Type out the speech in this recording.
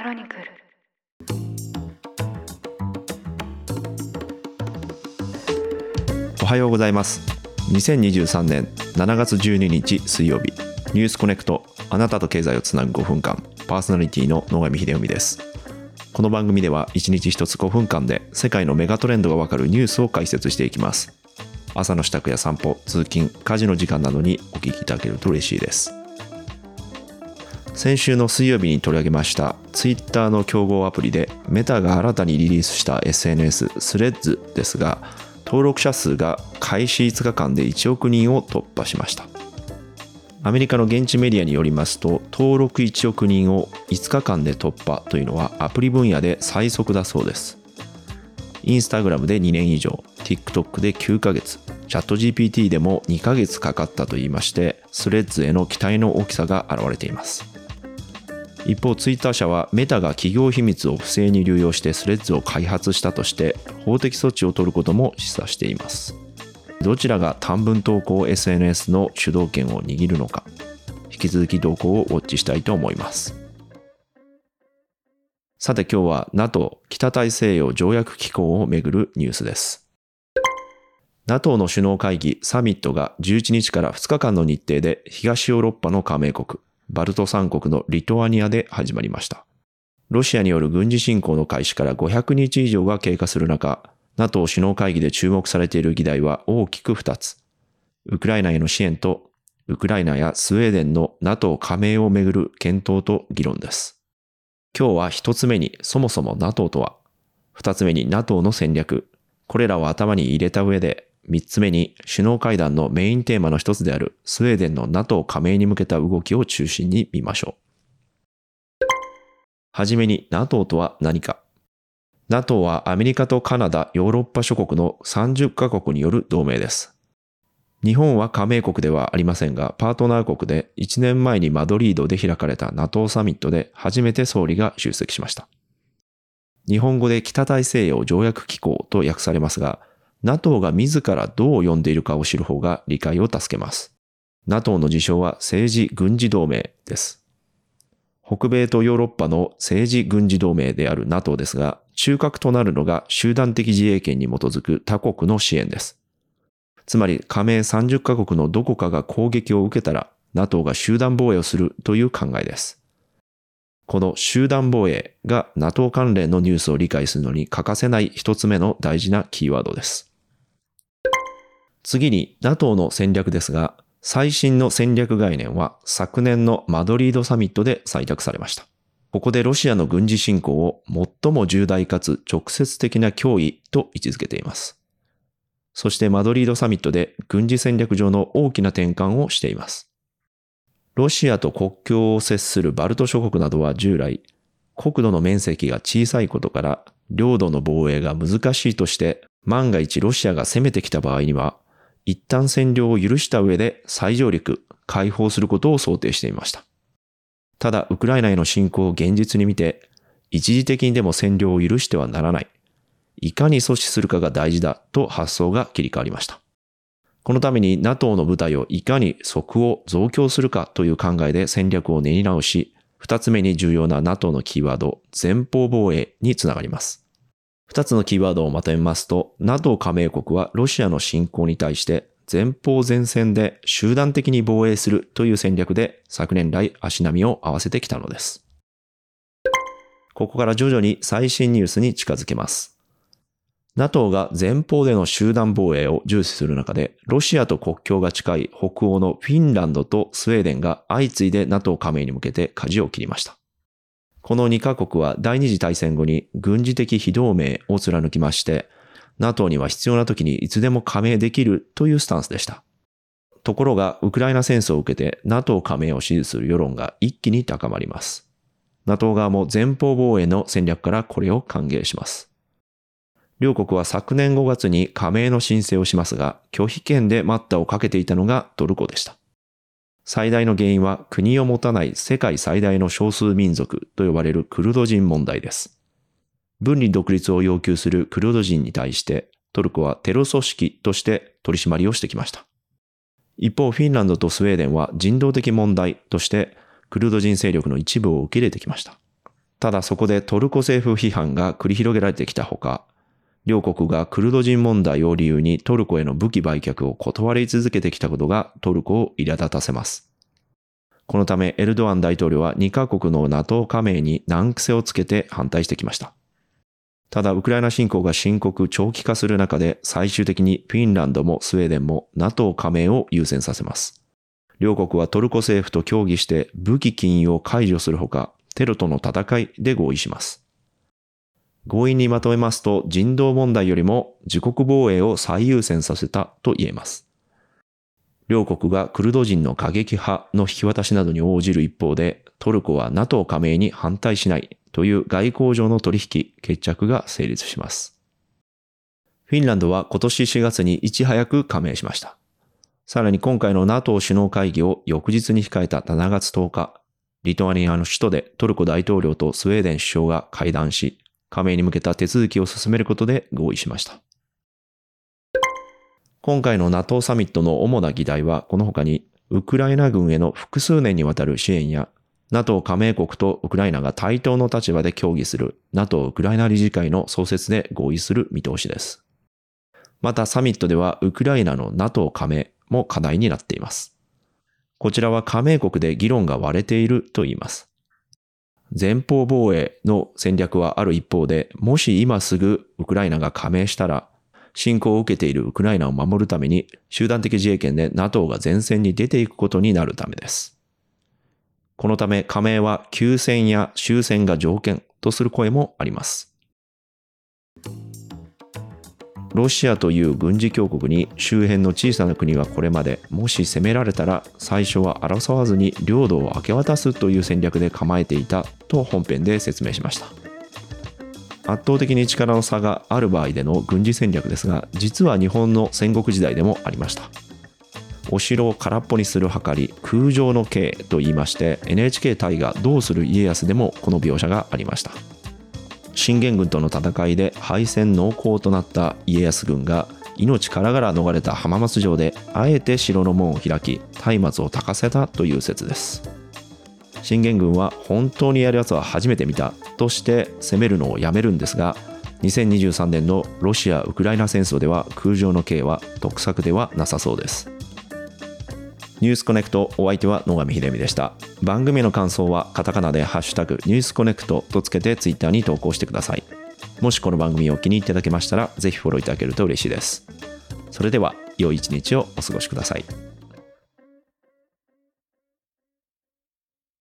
クロニクル。おはようございます。2023年7月12日水曜日。ニュースコネクトあなたと経済をつなぐ5分間。パーソナリティの野上秀臣です。この番組では1日1つ5分間で世界のメガトレンドがわかるニュースを解説していきます。朝の支度や散歩通勤家事の時間などにお聞きいただけると嬉しいです。先週の水曜日に取り上げましたツイッターの競合アプリでメタが新たにリリースした SNS スレッズですが登録者数が開始5日間で1億人を突破しました。アメリカの現地メディアによりますと登録1億人を5日間で突破というのはアプリ分野で最速だそうです。インスタグラムで2年以上 TikTok で9ヶ月チャット GPT でも2ヶ月かかったといいましてスレッズへの期待の大きさが現れています。一方ツイッター社はメタが企業秘密を不正に流用してスレッズを開発したとして法的措置を取ることも示唆しています。どちらが短文投稿 SNS の主導権を握るのか引き続き動向をウォッチしたいと思います。さて今日は NATO 北大西洋条約機構をめぐるニュースです。NATO の首脳会議サミットが11日から2日間の日程で東ヨーロッパの加盟国。バルト三国のリトアニアで始まりました。ロシアによる軍事侵攻の開始から500日以上が経過する中、NATO 首脳会議で注目されている議題は大きく2つ。ウクライナへの支援と、ウクライナやスウェーデンの NATO 加盟をめぐる検討と議論です。今日は1つ目にそもそも NATO とは、2つ目に NATO の戦略、これらを頭に入れた上で3つ目に首脳会談のメインテーマの一つであるスウェーデンの NATO 加盟に向けた動きを中心に見ましょう。はじめに NATO とは何か ?NATO はアメリカとカナダ、ヨーロッパ諸国の30カ国による同盟です。日本は加盟国ではありませんが、パートナー国で1年前にマドリードで開かれた NATO サミットで初めて総理が出席しました。日本語で北大西洋条約機構と訳されますが、NATO が自らどう呼んでいるかを知る方が理解を助けます。NATO の自称は政治軍事同盟です。北米とヨーロッパの政治軍事同盟である NATO ですが、中核となるのが集団的自衛権に基づく他国の支援です。つまり加盟30カ国のどこかが攻撃を受けたら NATO が集団防衛をするという考えです。この集団防衛が NATO 関連のニュースを理解するのに欠かせない一つ目の大事なキーワードです。次に NATO の戦略ですが、最新の戦略概念は昨年のマドリードサミットで採択されました。ここでロシアの軍事侵攻を最も重大かつ直接的な脅威と位置づけています。そしてマドリードサミットで軍事戦略上の大きな転換をしています。ロシアと国境を接するバルト諸国などは従来、国土の面積が小さいことから領土の防衛が難しいとして万が一ロシアが攻めてきた場合には一旦占領を許した上で再上陸、解放することを想定していました。ただ、ウクライナへの侵攻を現実に見て、一時的にでも占領を許してはならない。いかに阻止するかが大事だと発想が切り替わりました。このために NATO の部隊をいかに即を増強するかという考えで戦略を練り直し、二つ目に重要な NATO のキーワード、前方防衛につながります。二つのキーワードをまとめますと、NATO 加盟国はロシアの侵攻に対して前方前線で集団的に防衛するという戦略で昨年来足並みを合わせてきたのです。ここから徐々に最新ニュースに近づけます。NATO が前方での集団防衛を重視する中で、ロシアと国境が近い北欧のフィンランドとスウェーデンが相次いで NATO 加盟に向けて舵を切りました。この2カ国は第二次大戦後に軍事的非同盟を貫きまして、NATO には必要な時にいつでも加盟できるというスタンスでした。ところが、ウクライナ戦争を受けて NATO 加盟を支持する世論が一気に高まります。NATO 側も前方防衛の戦略からこれを歓迎します。両国は昨年5月に加盟の申請をしますが、拒否権で待ったをかけていたのがトルコでした。最大の原因は国を持たない世界最大の少数民族と呼ばれるクルド人問題です。分離独立を要求するクルド人に対してトルコはテロ組織として取り締まりをしてきました。一方、フィンランドとスウェーデンは人道的問題としてクルド人勢力の一部を受け入れてきました。ただそこでトルコ政府批判が繰り広げられてきたほか、両国がクルド人問題を理由にトルコへの武器売却を断り続けてきたことがトルコを苛立たせます。このためエルドアン大統領は2カ国の NATO 加盟に難癖をつけて反対してきました。ただ、ウクライナ侵攻が深刻長期化する中で、最終的にフィンランドもスウェーデンも NATO 加盟を優先させます。両国はトルコ政府と協議して武器禁輸を解除するほか、テロとの戦いで合意します。合意にまとめますと、人道問題よりも自国防衛を最優先させたと言えます。両国がクルド人の過激派の引き渡しなどに応じる一方で、トルコは NATO 加盟に反対しないという外交上の取引、決着が成立します。フィンランドは今年4月にいち早く加盟しました。さらに今回の NATO 首脳会議を翌日に控えた7月10日、リトアニアの首都でトルコ大統領とスウェーデン首相が会談し、加盟に向けた手続きを進めることで合意しました。今回の NATO サミットの主な議題はこの他に、ウクライナ軍への複数年にわたる支援や NATO 加盟国とウクライナが対等の立場で協議する NATO ウクライナ理事会の創設で合意する見通しです。またサミットではウクライナの NATO 加盟も課題になっています。こちらは加盟国で議論が割れていると言います。前方防衛の戦略はある一方で、もし今すぐウクライナが加盟したら、侵攻を受けているウクライナを守るために集団的自衛権で NATO が前線に出ていくことになるためです。このため加盟は休戦や終戦が条件とする声もあります。ロシアという軍事強国に周辺の小さな国がこれまでもし攻められたら最初は争わずに領土を明け渡すという戦略で構えていたと本編で説明しました。圧倒的に力の差がある場合での軍事戦略ですが実は日本の戦国時代でもありました。お城を空っぽにする計り空城の刑と言いまして NHK 大河どうする家康でもこの描写がありました。信玄軍との戦いで敗戦濃厚となった家康軍が命からがら逃れた浜松城であえて城の門を開き松明を焚かせたという説です。信玄軍は本当にやるやつは初めて見たとして攻めるのをやめるんですが2023年のロシア・ウクライナ戦争では空城の刑は得策ではなさそうです。ニュースコネクトお相手は野上秀美でした。番組の感想はカタカナでハッシュタグニュースコネクトとつけてツイッターに投稿してください。もしこの番組を気に入っていただけましたら、ぜひフォローいただけると嬉しいです。それでは、良い一日をお過ごしください。